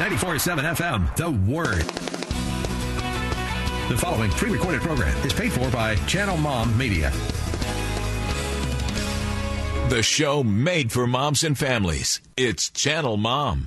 94.7 FM, The Word. The following pre recorded program is paid for by Channel Mom Media. The show made for moms and families. It's Channel Mom.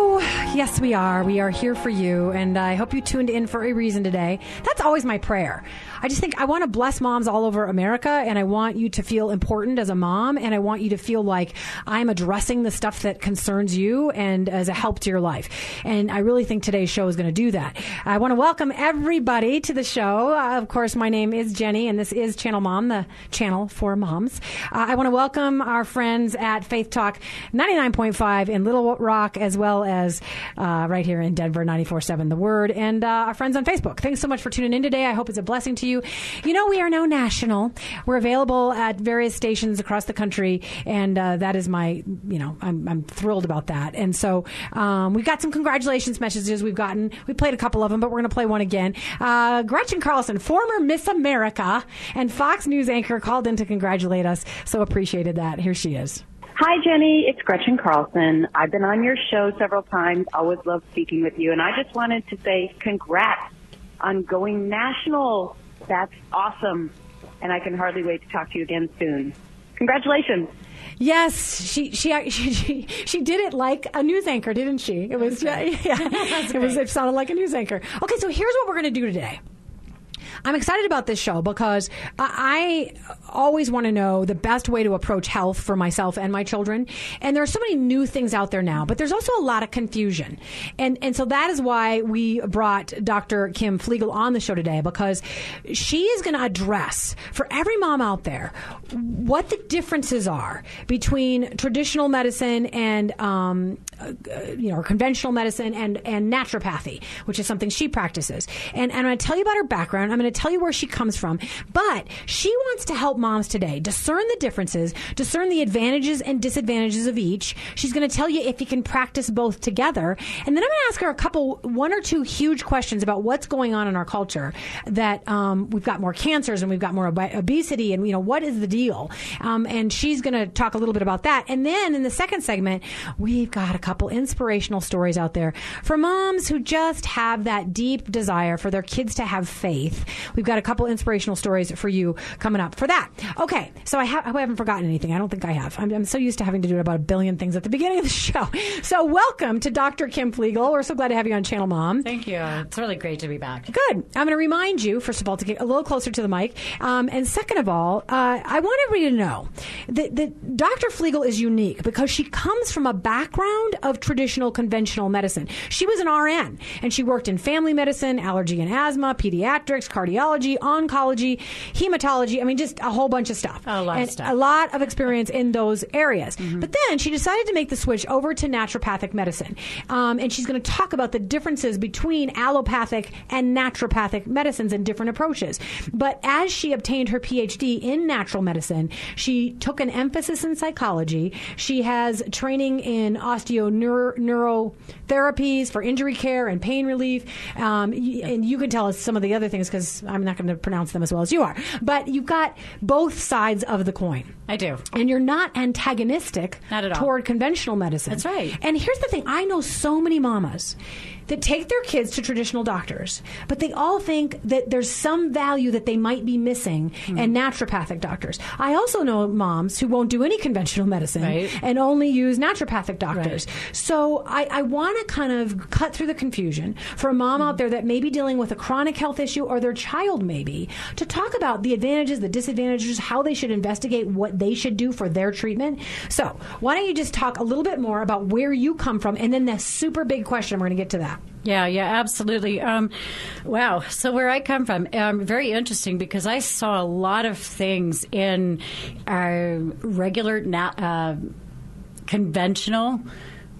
yes, we are. We are here for you, and I hope you tuned in for a reason today. That's always my prayer. I just think I want to bless moms all over America, and I want you to feel important as a mom, and I want you to feel like I'm addressing the stuff that concerns you and as a help to your life. And I really think today's show is going to do that. I want to welcome everybody to the show. Uh, of course, my name is Jenny, and this is Channel Mom, the channel for moms. Uh, I want to welcome our friends at Faith Talk 99.5 in Little Rock, as well as uh, right here in Denver, 94.7 The Word, and uh, our friends on Facebook. Thanks so much for tuning in today. I hope it's a blessing to you. You know, we are now national. We're available at various stations across the country, and uh, that is my, you know, I'm, I'm thrilled about that. And so um, we've got some congratulations messages we've gotten. We played a couple of them, but we're going to play one again. Uh, Gretchen Carlson, former Miss America and Fox News anchor, called in to congratulate us. So appreciated that. Here she is. Hi, Jenny. It's Gretchen Carlson. I've been on your show several times. Always love speaking with you. And I just wanted to say congrats on going national. That's awesome. And I can hardly wait to talk to you again soon. Congratulations. Yes, she she she she, she did it like a news anchor, didn't she? It was yeah, yeah. it was it sounded like a news anchor. Okay, so here's what we're going to do today. I'm excited about this show because I always want to know the best way to approach health for myself and my children. And there are so many new things out there now, but there's also a lot of confusion. And and so that is why we brought Dr. Kim Flegel on the show today because she is going to address for every mom out there what the differences are between traditional medicine and um, you know conventional medicine and and naturopathy, which is something she practices. And, and I'm going to tell you about her background. I'm going to tell you where she comes from. But she wants to help moms today discern the differences, discern the advantages and disadvantages of each. She's going to tell you if you can practice both together. And then I'm going to ask her a couple, one or two huge questions about what's going on in our culture. That um, we've got more cancers and we've got more ob- obesity, and you know what is the deal? Um, and she's going to talk a little bit about that. And then in the second segment, we've got a couple inspirational stories out there for moms who just have that deep desire for their kids to have faith. We've got a couple inspirational stories for you coming up for that. Okay, so I, ha- I haven't forgotten anything. I don't think I have. I'm, I'm, so used to having to do about a billion things at the beginning of the show. So welcome to Dr. Kim Flegel. We're so glad to have you on Channel Mom. Thank you. It's really great to be back. Good. I'm going to remind you, first of all, to get a little closer to the mic. Um, and second of all, uh, I want everybody to know that, that Dr. Flegel is unique because she comes from a background of traditional conventional medicine. She was an RN and she worked in family medicine, allergy and asthma, pediatrics, cardiology, oncology, hematology. I mean, just a whole bunch of stuff. A lot and of stuff. A lot of experience in those areas. But then she decided to make the switch over to naturopathic medicine. Um, and she's going to talk about the differences between allopathic and naturopathic medicines and different approaches. But as she obtained her PhD in natural medicine, she took an emphasis in psychology. She has training in osteoneuro for injury care and pain relief. Um, and you can tell us some of the other things because I'm not going to pronounce them as well as you are. But you've got both sides of the coin. I do. And you're not antagonistic Not at all. toward conventional medicine. That's right. And here's the thing I know so many mamas that take their kids to traditional doctors, but they all think that there's some value that they might be missing Hmm. in naturopathic doctors. I also know moms who won't do any conventional medicine Right. and only use naturopathic doctors. So I, I want to kind of cut through the confusion for a mom out there that may be dealing with a chronic health issue or their child maybe to talk about the advantages, the disadvantages, how they should investigate what they should do for their treatment. So why don't you just talk a little bit more about where you come from and then the super big question, we're going to get to that. Yeah, yeah, absolutely. Um, wow. So where I come from, um, very interesting because I saw a lot of things in regular, na- uh, conventional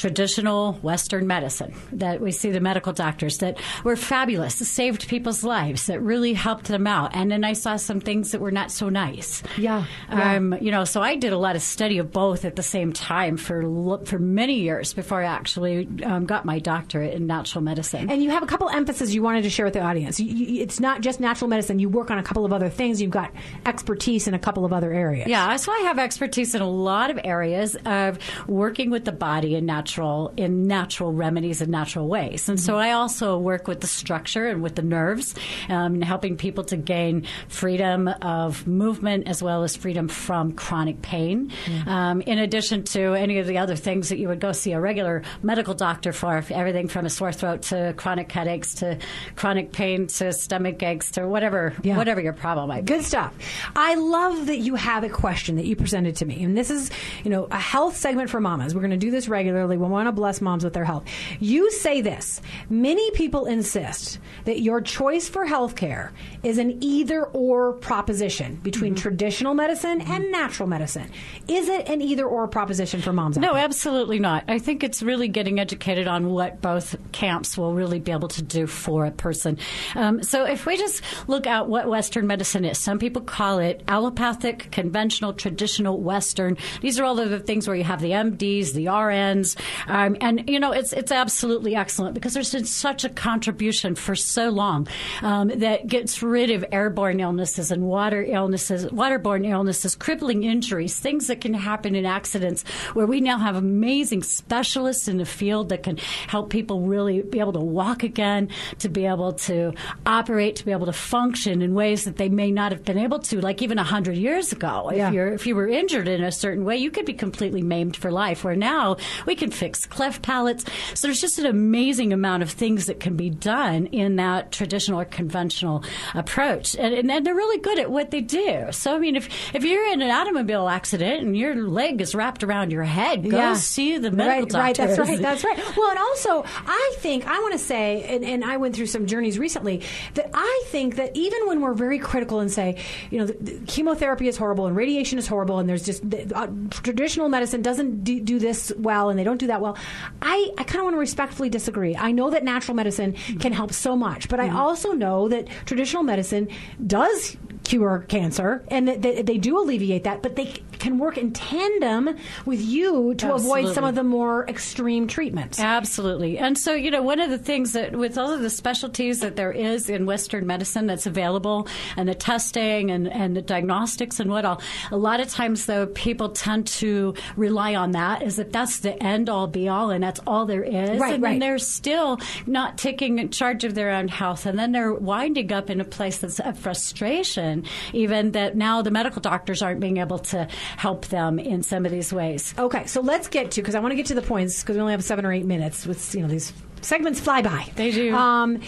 traditional Western medicine. That we see the medical doctors that were fabulous, saved people's lives, that really helped them out. And then I saw some things that were not so nice. Yeah, Um, you know, so I did a lot of study of both at the same time for for many years before I actually um, got my doctorate in natural medicine. And you have a couple emphases you wanted to share with the audience. You, you, it's not just natural medicine. You work on a couple of other things. You've got expertise in a couple of other areas. Yeah, so I have expertise in a lot of areas of working with the body in natural in natural remedies and natural ways. And so I also work with the structure and with the nerves, um, and helping people to gain freedom of movement as well as freedom from chronic pain. Um, in addition to any of the other things that you would go see a regular medical doctor for, everything from a sore throat to chronic headaches to chronic pain to stomach aches to whatever Yeah. whatever your problem might be. Good stuff. I love that you have a question that you presented to me. And this is, you know, a health segment for mamas. We're going to do this regularly. We want to bless moms with their health. You say this many people insist that your choice for health care is an either or proposition between traditional medicine and natural medicine. Is it an either or proposition for moms? No, absolutely not. I think it's really getting educated on what both camps will really be able to do for a person. Um, so if we just look at what Western medicine is, some people call it allopathic, conventional, traditional, Western. These are all of the things where you have the MDs, the RNs, um, and you know it's it's absolutely excellent because there's been such a contribution for so long um, that gets rid of airborne illnesses and water illnesses, waterborne illnesses, crippling injuries, things that can happen in accidents. Where we now have amazing specialists in the field that can help people really be able to walk again, to be able to operate, to be able to function in ways that they may not have been able to, like even a hundred years ago. If you're if you were injured in a certain way, you could be completely maimed for life. Where now we can fix cleft palates. So there's just an amazing amount of things that can be done in that traditional or conventional approach, and, and, and they're really good at what they do. So I mean, if if you're in an automobile accident and your leg is wrapped around your head, go Yeah. see the medical right, doctor. Right, that's right. That's right. Well, and also, I think I want to say, and, and I went through some journeys recently that I think that even when we're very critical and say, you know, the, the chemotherapy is horrible and radiation is horrible, and there's just the, uh, traditional medicine doesn't do, do this well and they don't do that well. I, I kind of want to respectfully disagree. I know that natural medicine can help so much, but I mm-hmm. also know that traditional medicine does cure cancer and that, that they do alleviate that, but they can work in tandem with you to avoid some of the more extreme treatments. Absolutely. And so, you know, one of the things that with all of the specialties that there is in Western medicine that's available and the testing and, and the diagnostics and what all, a lot of times, though, people tend to rely on that as if that's the end all be all and that's all there is. Right, and right. then they're still not taking charge of their own health. And then they're winding up in a place that's a frustration, even that now the medical doctors aren't being able to help them in some of these ways. Okay, so let's get to because I want to get to the points because we only have seven or eight minutes. With you know these segments fly by. They do. Um,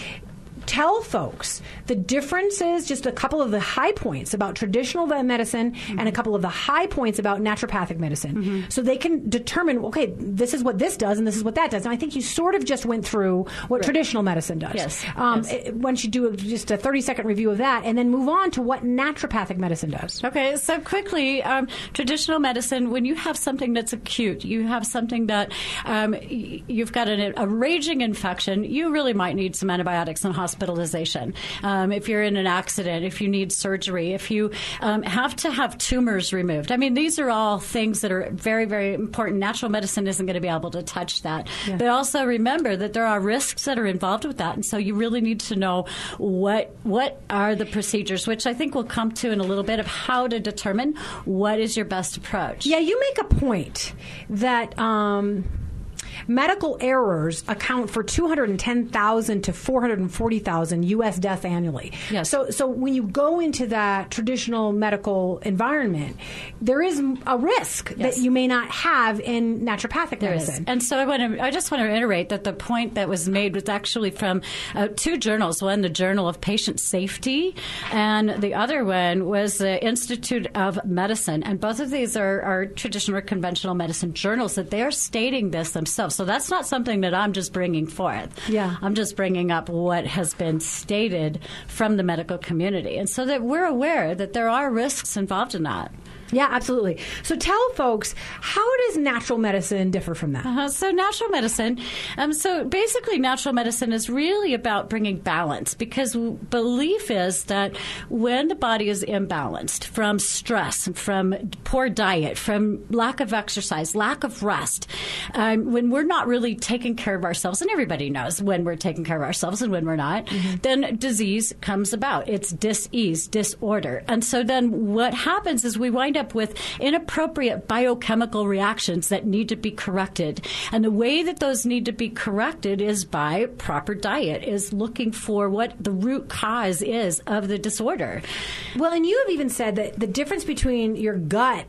tell folks the differences, just a couple of the high points about traditional medicine and a couple of the high points about naturopathic medicine, so they can determine. Okay, this is what this does, and this is what that does. And I think you sort of just went through what traditional medicine does. Yes, Um, yes. it- Once you do a, just a thirty second review of that, and then move on to what naturopathic medicine does. Okay, so quickly, um, traditional medicine, when you have something that's acute, you have something that um, you've got an, a raging infection, you really might need some antibiotics and hospitalization. Um, if you're in an accident, if you need surgery, if you um, have to have tumors removed. I mean, these are all things that are very, very important. Natural medicine isn't going to be able to touch that. But also remember that there are risks that are involved with that. And so you really need to know what what are the procedures, which I think we'll come to in a little bit of how to determine what is your best approach. Yeah, you make a point that um, medical errors account for 210,000 to 440,000 U.S. deaths annually. Yes. So, so when you go into that traditional medical environment, there is a risk Yes. that you may not have in naturopathic There is. medicine. And so I want to. I just want to reiterate that the point that was made was actually from uh, two journals. One, the Journal of Patient Safety, and the other one was the Institute of Medicine. And both of these are, are traditional or conventional medicine journals that they are stating this themselves. So that's not something that I'm just bringing forth. Yeah. I'm just bringing up what has been stated from the medical community, and so that we're aware that there are risks involved in that. Yeah, absolutely. So tell folks how does natural medicine differ from that? Uh-huh. So natural medicine, um, so basically natural medicine is really about bringing balance because belief is that when the body is imbalanced from stress, from poor diet, from lack of exercise, lack of rest, um, when we're not really taking care of ourselves, and everybody knows when we're taking care of ourselves and when we're not, mm-hmm. then disease comes about. It's dis-ease, disorder. And so then what happens is we wind up with inappropriate biochemical reactions that need to be corrected. And the way that those need to be corrected is by proper diet, is looking for what the root cause is of the disorder. Well, and you have even said that the difference between your gut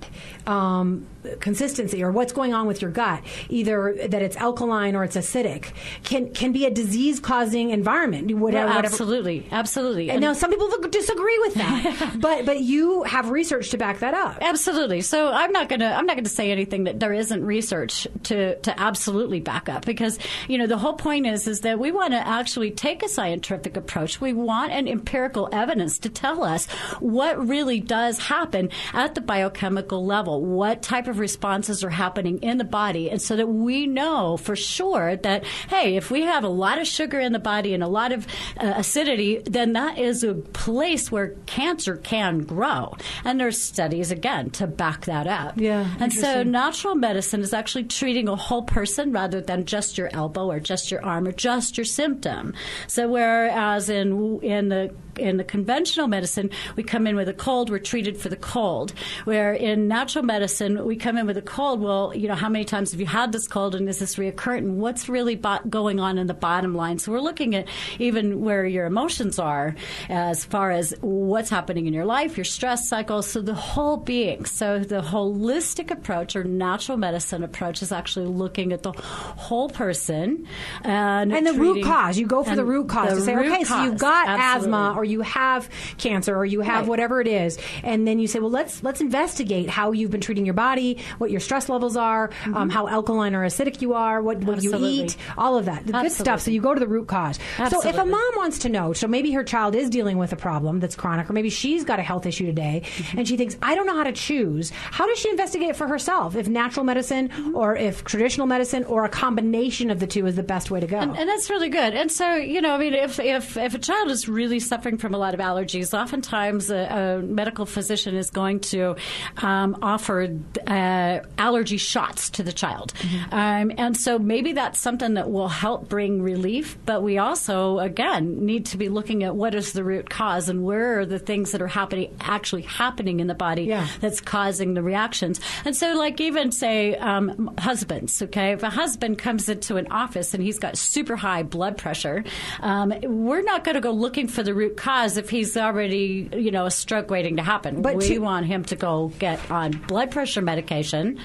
um, consistency or what's going on with your gut, either that it's alkaline or it's acidic, can can be a disease causing environment. Whatever, well, absolutely, whatever. absolutely. And, and, now some people disagree with that, but but you have research to back that up. Absolutely. So I'm not gonna I'm not gonna say anything that there isn't research to to absolutely back up because you know the whole point is is that we want to actually take a scientific approach. We want an empirical evidence to tell us what really does happen at the biochemical level, what type of of responses are happening in the body, and so that we know for sure that hey, if we have a lot of sugar in the body and a lot of uh, acidity, then that is a place where cancer can grow. And there's studies again to back that up. Yeah, and so natural medicine is actually treating a whole person rather than just your elbow or just your arm or just your symptom. So whereas in in the in the conventional medicine, we come in with a cold, we're treated for the cold. Where in natural medicine, we come in with a cold. Well, you know, how many times have you had this cold, and is this? And what's really bo- going on in the bottom line? So we're looking at even where your emotions are, as far as what's happening in your life, your stress cycle. So the whole being. So the holistic approach or natural medicine approach is actually looking at the whole person and and the root cause. You go for the root cause to say, okay, cause. so you've got Absolutely. asthma or or you have cancer or you have right. whatever it is, and then you say, well, let's let's investigate how you've been treating your body, what your stress levels are, mm-hmm. um, how alkaline or acidic you are, what, what you eat, all of that, the Absolutely. good stuff. So you go to the root cause. Absolutely. So if a mom wants to know, so maybe her child is dealing with a problem that's chronic, or maybe she's got a health issue today, mm-hmm. and she thinks, I don't know how to choose. How does she investigate for herself if natural medicine mm-hmm. or if traditional medicine or a combination of the two is the best way to go? And, and that's really good. And so you know, I mean, if if if a child is really suffering suffering from a lot of allergies, oftentimes a, a medical physician is going to um, offer uh, allergy shots to the child. Mm-hmm. Um, and so maybe that's something that will help bring relief, but we also, again, need to be looking at what is the root cause and where are the things that are happening, actually happening in the body yeah. that's causing the reactions. And so, like, even say um, husbands, okay, if a husband comes into an office and he's got super high blood pressure, um, we're not going to go looking for the root cause if he's already, you know, a stroke waiting to happen. But we to, want him to go get on blood pressure medication,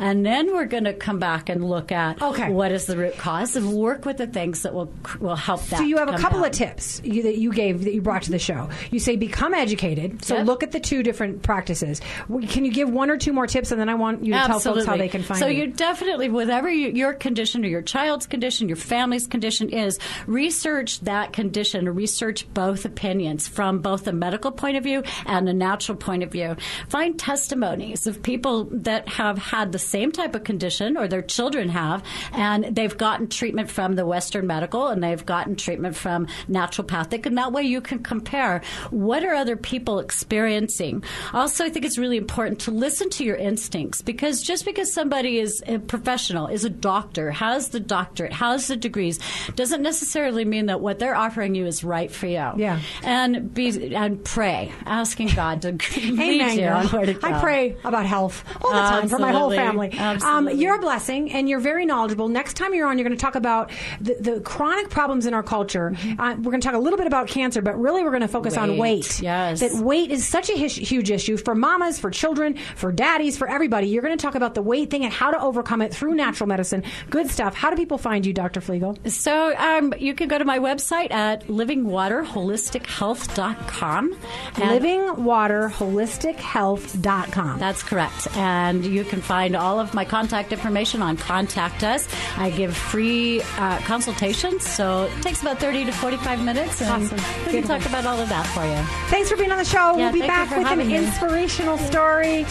and then we're going to come back and look at okay. what is the root cause and work with the things that will will help that. So you have a couple down. of tips you, that you gave that you brought to the show. You say become educated. So yep. look at the two different practices. Can you give one or two more tips, and then I want you to Absolutely. tell folks how they can find. It. So you, definitely, whatever you, your condition or your child's condition, your family's condition is, research that condition. Research both opinions from both a medical point of view and a natural point of view. Find testimonies of people that have had the same type of condition or their children have, and they've gotten treatment from the Western medical and they've gotten treatment from naturopathic, and that way you can compare what are other people experiencing. Also, I think it's really important to listen to your instincts because just because somebody is a professional, is a doctor, has the doctorate, has the degrees, doesn't necessarily mean that what they're offering you is right for you. Yeah. And be and pray, asking God to lead you on where to go. I pray about health all the time for my whole family. Um, you're a blessing, and you're very knowledgeable. Next time you're on, you're going to talk about the, the chronic problems in our culture. Mm-hmm. Uh, we're going to talk a little bit about cancer, but really we're going to focus weight. on weight. Yes, that weight is such a huge issue for mamas, for children, for daddies, for everybody. You're going to talk about the weight thing and how to overcome it through natural medicine. Good stuff. How do people find you, Dr. Flegel? So um, you can go to my website at livingwaterholistichealth.com livingwaterholistichealth.com. Livingwaterholistichealth.com. That's correct. And you can find all of my contact information on Contact Us. I give free uh, consultations, so it takes about 30 to 45 minutes. And awesome. we can talk about all of that for you. Thanks for being on the show. Yeah, we'll be back with an inspirational story.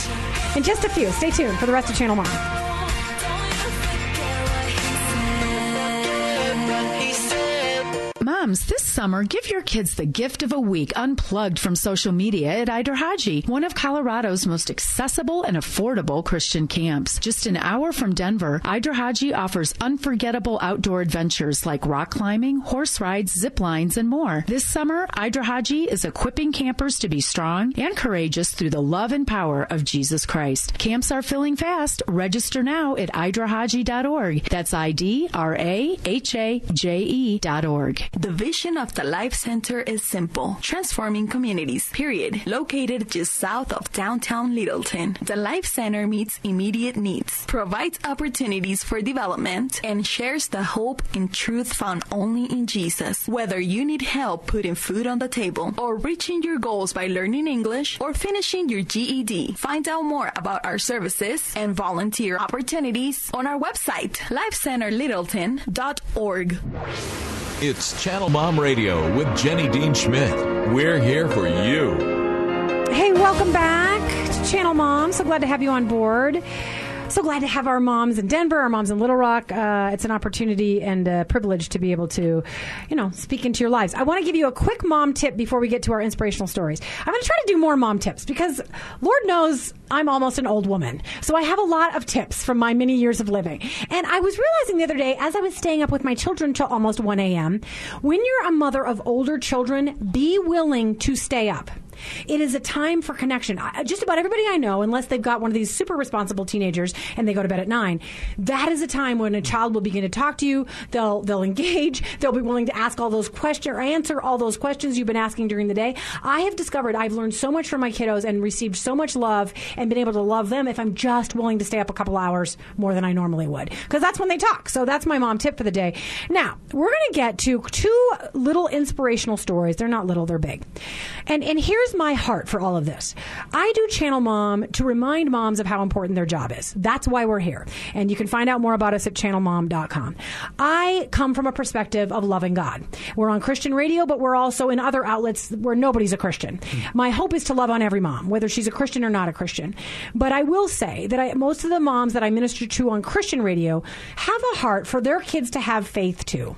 in just a few. Stay tuned for the rest of Channel Mom. Moms, this summer, give your kids the gift of a week unplugged from social media at Idrahaje, one of Colorado's most accessible and affordable Christian camps. Just an hour from Denver, Idrahaje offers unforgettable outdoor adventures like rock climbing, horse rides, zip lines, and more. This summer, Idrahaje is equipping campers to be strong and courageous through the love and power of Jesus Christ. Camps are filling fast. Register now at idrahaje.org. That's I D R A H A J E dot org. The vision of the Life Center is simple transforming communities, period. Located just south of downtown Littleton, the Life Center meets immediate needs, provides opportunities for development, and shares the hope and truth found only in Jesus. Whether you need help putting food on the table, or reaching your goals by learning English, or finishing your GED, find out more about our services and volunteer opportunities on our website, lifecenterlittleton.org. It's Channel Mom Radio with Jenny Dean Schmidt. We're here for you. Hey, welcome back to Channel Mom. So glad to have you on board. So glad to have our moms in Denver, our moms in Little Rock. Uh, it's an opportunity and a privilege to be able to, you know, speak into your lives. I want to give you a quick mom tip before we get to our inspirational stories. I'm going to try to do more mom tips because Lord knows I'm almost an old woman. So I have a lot of tips from my many years of living. And I was realizing the other day, as I was staying up with my children till almost 1 a.m., when you're a mother of older children, be willing to stay up. It is a time for connection. Just about everybody I know, unless they've got one of these super responsible teenagers and they go to bed at nine, that is a time when a child will begin to talk to you. They'll they'll engage. They'll be willing to ask all those questions or answer all those questions you've been asking during the day. I have discovered I've learned so much from my kiddos and received so much love and been able to love them if I'm just willing to stay up a couple hours more than I normally would because that's when they talk. So that's my mom tip for the day. Now we're going to get to two little inspirational stories. They're not little, they're big. And and here's my heart for all of this. I do Channel Mom to remind moms of how important their job is. That's why we're here. And you can find out more about us at channelmom.com. I come from a perspective of loving God. We're on Christian radio, but we're also in other outlets where nobody's a Christian. Hmm. My hope is to love on every mom, whether she's a Christian or not a Christian. But I will say that I, most of the moms that I minister to on Christian radio have a heart for their kids to have faith too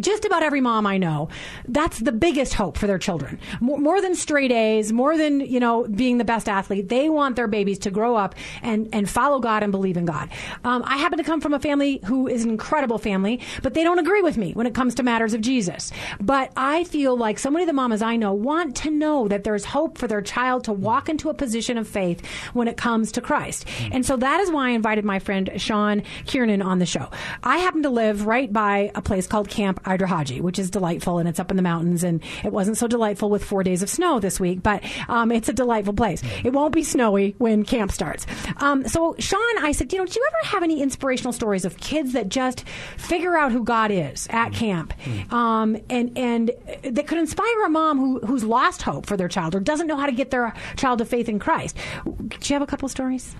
just about every mom I know, that's the biggest hope for their children. More, more, than straight A's, more than, you know, being the best athlete. They want their babies to grow up and, and follow God and believe in God. Um, I happen to come from a family who is an incredible family, but they don't agree with me when it comes to matters of Jesus. But I feel like so many of the mamas I know want to know that there's hope for their child to walk into a position of faith when it comes to Christ. And so that is why I invited my friend Sean Kiernan on the show. I happen to live right by a place called Camp Idrahaje, which is delightful, and it's up in the mountains. And it wasn't so delightful with four days of snow this week, but um, it's a delightful place. It won't be snowy when camp starts. Um, so, Sean, I said, you know, do you ever have any inspirational stories of kids that just figure out who God is at camp, um, and and that could inspire a mom who who's lost hope for their child or doesn't know how to get their child to faith in Christ? Do you have a couple stories?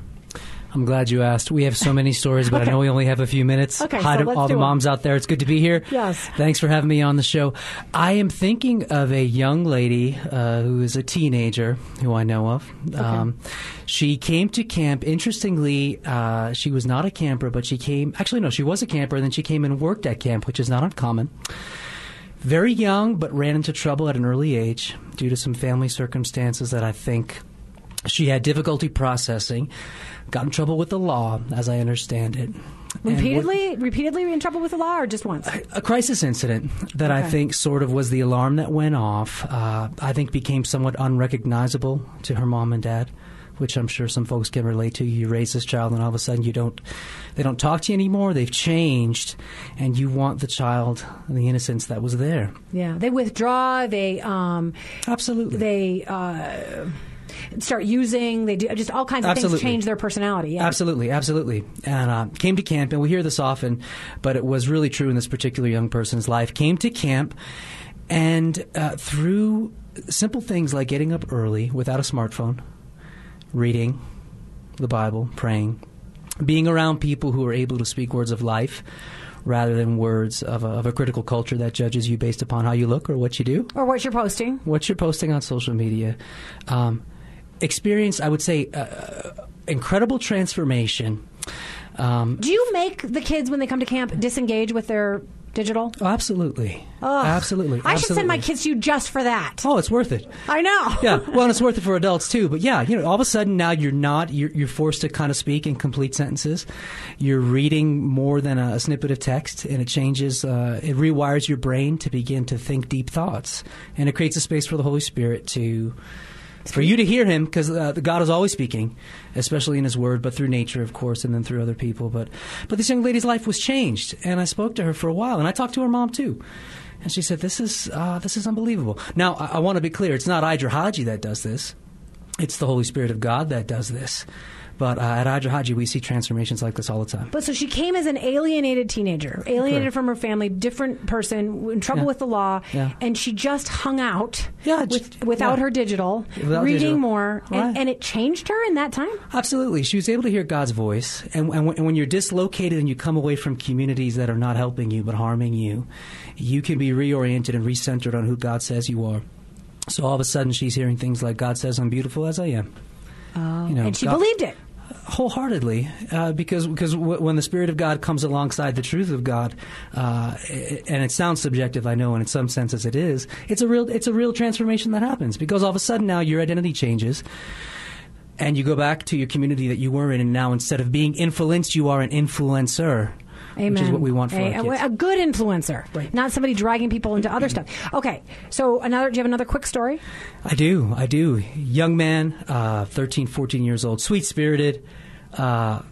I'm glad you asked. We have so many stories, but Okay. I know we only have a few minutes. Okay, Hi so to all the it. moms out there. It's good to be here. Yes. Thanks for having me on the show. I am thinking of a young lady uh, who is a teenager who I know of. Um, she came to camp. Interestingly, uh, she was not a camper, but she came. Actually, no, she was a camper, and then she came and worked at camp, which is not uncommon. Very young, but ran into trouble at an early age due to some family circumstances that I think she had difficulty processing. Got in trouble with the law, as I understand it. And what- Repeatedly, repeatedly in trouble with the law, or just once? a crisis incident that I think sort of was the alarm that went off. Uh, I think became somewhat unrecognizable to her mom and dad, which I'm sure some folks can relate to. You raise this child, and all of a sudden you don't, they don't talk to you anymore. They've changed, and you want the child, the innocence that was there. Yeah, they withdraw. They um, Absolutely. they uh, start using. They do just all kinds of Absolutely. things change their personality. Yeah. Absolutely, absolutely. And uh, came to camp, and we hear this often, but it was really true in this particular young person's life. Came to camp, and uh, through simple things like getting up early without a smartphone, reading the Bible, praying, being around people who are able to speak words of life rather than words of a, of a critical culture that judges you based upon how you look or what you do Or what you're posting. what you're posting on social media. Um, experienced, I would say, uh, incredible transformation. Um, Do you make the kids when they come to camp disengage with their digital? oh, absolutely, Ugh. absolutely. I should send my kids to you just for that. Oh, it's worth it. I know. yeah, well, and it's worth it for adults too. But yeah, you know, all of a sudden now you're not you're, you're forced to kind of speak in complete sentences. You're reading more than a, snippet of text, and it changes. Uh, it rewires your brain to begin to think deep thoughts, and it creates a space for the Holy Spirit to. For you to hear him, because uh, God is always speaking, especially in His Word, but through nature, of course, and then through other people. But, but this young lady's life was changed, and I spoke to her for a while, and I talked to her mom too. And she said, "This is uh, this is unbelievable." Now, I, I want to be clear: it's not Idrahaje that does this; it's the Holy Spirit of God that does this. But uh, at Idrahaje, we see transformations like this all the time. But so she came as an alienated teenager, alienated Correct. from her family, different person, in trouble Yeah. with the law, Yeah. and she just hung out Yeah, with, without her digital, Without reading digital. more, Right. and, and it changed her in that time. Absolutely, she was able to hear God's voice, and, and, when, and when you're dislocated and you come away from communities that are not helping you but harming you, you can be reoriented and recentered on who God says you are. So all of a sudden, she's hearing things like, "God says I'm beautiful as I am." Oh, You know, and she God- believed it. Wholeheartedly uh, because because w- when the spirit of God comes alongside the truth of God, uh, and it sounds subjective, I know, and in some senses it is. It's a real it's a real transformation that happens because all of a sudden now your identity changes. And you go back to your community that you were in, and now instead of being influenced, you are an influencer, Amen. which is what we want for a, our kids. a good influencer, not somebody dragging people into other stuff. Okay, so another. Do you have another quick story? I do. I do. Young man, uh, 13, 14 years old, sweet spirited, uh,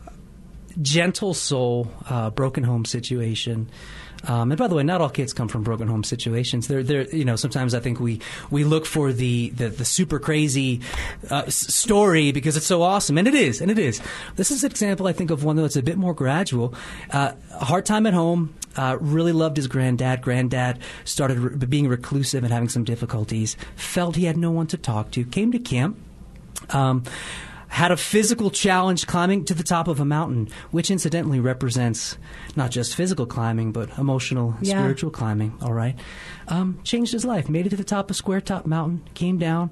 gentle soul, uh, broken home situation. Um, and by the way, not all kids come from broken home situations. They're, they're, you know, sometimes I think we, we look for the, the, the super crazy uh, s- story because it's so awesome, and it is, and it is. This is an example, I think, of one that's a bit more gradual. Uh, hard time at home. Uh, really loved his granddad. Granddad started re- being reclusive and having some difficulties. Felt he had no one to talk to. Came to camp. Um, had a physical challenge climbing to the top of a mountain, which incidentally represents not just physical climbing, but emotional, and Yeah. spiritual climbing. All right. Um, changed his life. Made it to the top of Square Top Mountain. Came down.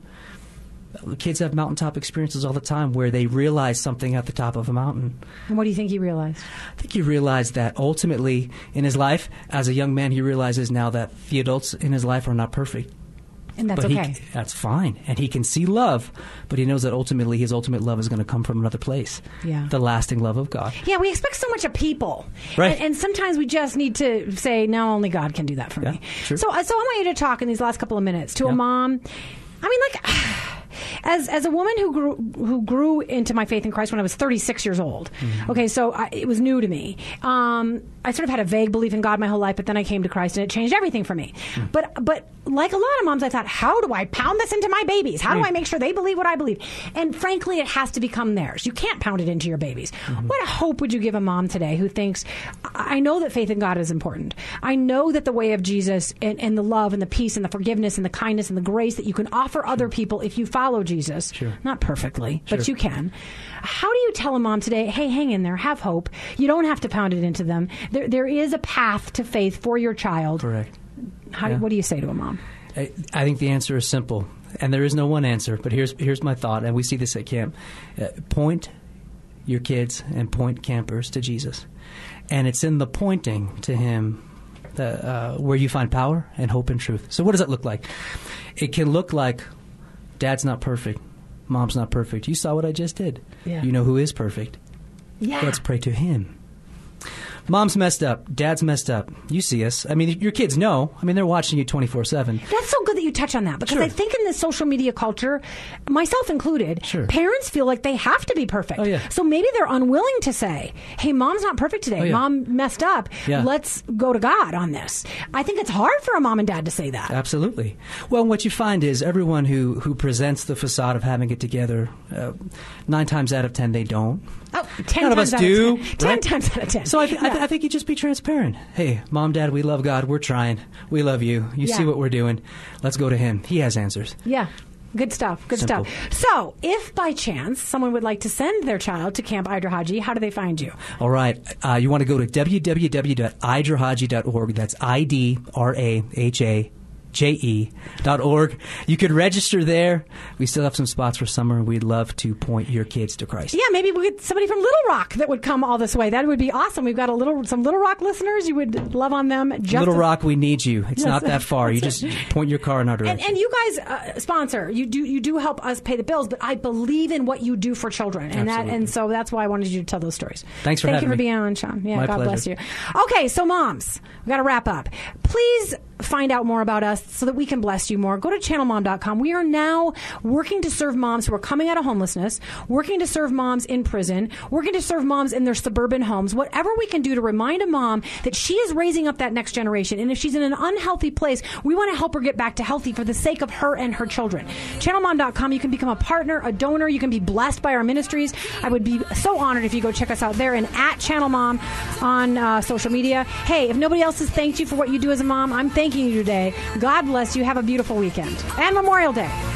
Kids have mountaintop experiences all the time where they realize something at the top of a mountain. And what do you think he realized? I think he realized that ultimately in his life, as a young man, he realizes now that the adults in his life are not perfect. And that's but he- okay. that's fine. And he can see love, but he knows that ultimately his ultimate love is going to come from another place. Yeah. The lasting love of God. Yeah, we expect so much of people, Right. And, and sometimes we just need to say, "No, only God can do that for Yeah, me." sure. So, uh, so I want you to talk in these last couple of minutes to a mom. I mean, like, as as a woman who grew who grew into my faith in Christ when I was 36 years old. Mm-hmm. Okay, so I, it was new to me. Um, I sort of had a vague belief in God my whole life, but then I came to Christ and it changed everything for me. Mm. But but like a lot of moms, I thought, how do I pound this into my babies? How do Mm. I make sure they believe what I believe? And frankly, it has to become theirs. You can't pound it into your babies. Mm-hmm. What hope would you give a mom today who thinks, I know that faith in God is important. I know that the way of Jesus and, and the love and the peace and the forgiveness and the kindness and the grace that you can offer other people if you follow Jesus, Sure. not perfectly, but you can. How do you tell a mom today, hey, hang in there, have hope. You don't have to pound it into them. There, there is a path to faith for your child. Correct. How, Yeah. What do you say to a mom? I, I think the answer is simple, and there is no one answer. But here's here's my thought, and we see this at camp: uh, point your kids and point campers to Jesus, and it's in the pointing to Him that, uh, where you find power and hope and truth. So, what does that look like? It can look like Dad's not perfect, Mom's not perfect. You saw what I just did. Yeah. You know who is perfect. Yeah. Let's pray to Him. Mom's messed up. Dad's messed up. You see us. I mean, your kids know. I mean, they're watching you 24 7. That's so good that you touch on that because Sure. I think in the social media culture, myself included, Sure. parents feel like they have to be perfect. Oh, yeah. So maybe they're unwilling to say, "Hey, mom's not perfect today. Oh, yeah. Mom messed up. Yeah. Let's go to God on this." I think it's hard for a mom and dad to say that. Absolutely. Well, what you find is everyone who, who presents the facade of having it together, uh, nine times out of ten, they don't. Oh, 10 None of times us out do. Of 10. 10 right? times out of 10. So I, th- I, th- I think you just be transparent. Hey, mom, dad, we love God. We're trying. We love you. You see what we're doing. Let's go to Him. He has answers. Yeah. Good stuff. Good Simple. stuff. So, if by chance someone would like to send their child to Camp Idrahaje, how do they find you? All right. Uh, you want to go to www.idrahaje.org. That's I D R A H A je.org. You could register there. We still have some spots for summer, we'd love to point your kids to Christ. Yeah, maybe we get somebody from Little Rock that would come all this way. That would be awesome. We've got a little some Little Rock listeners. You would love on them. Just Little Rock, we need you. It's Yes, not that far. You just point your car in our direction. And, and you guys uh, sponsor. You do you do help us pay the bills, but I believe in what you do for children, and that and so that's why I wanted you to tell those stories. Thanks for Thank having you for me. being on, Sean. Yeah, My God bless you. Okay, so moms, we got to wrap up. Please find out more about us so that we can bless you more. Go to channelmom.com. We are now working to serve moms who are coming out of homelessness, working to serve moms in prison, working to serve moms in their suburban homes. Whatever we can do to remind a mom that she is raising up that next generation, and if she's in an unhealthy place, we want to help her get back to healthy for the sake of her and her children. Channelmom.com. You can become a partner, a donor. You can be blessed by our ministries. I would be so honored if you go check us out there and at Channel Mom on uh, social media. Hey, if nobody else has thanked you for what you do as a mom, I'm thanking you today. God bless you. Have a beautiful weekend and Memorial Day.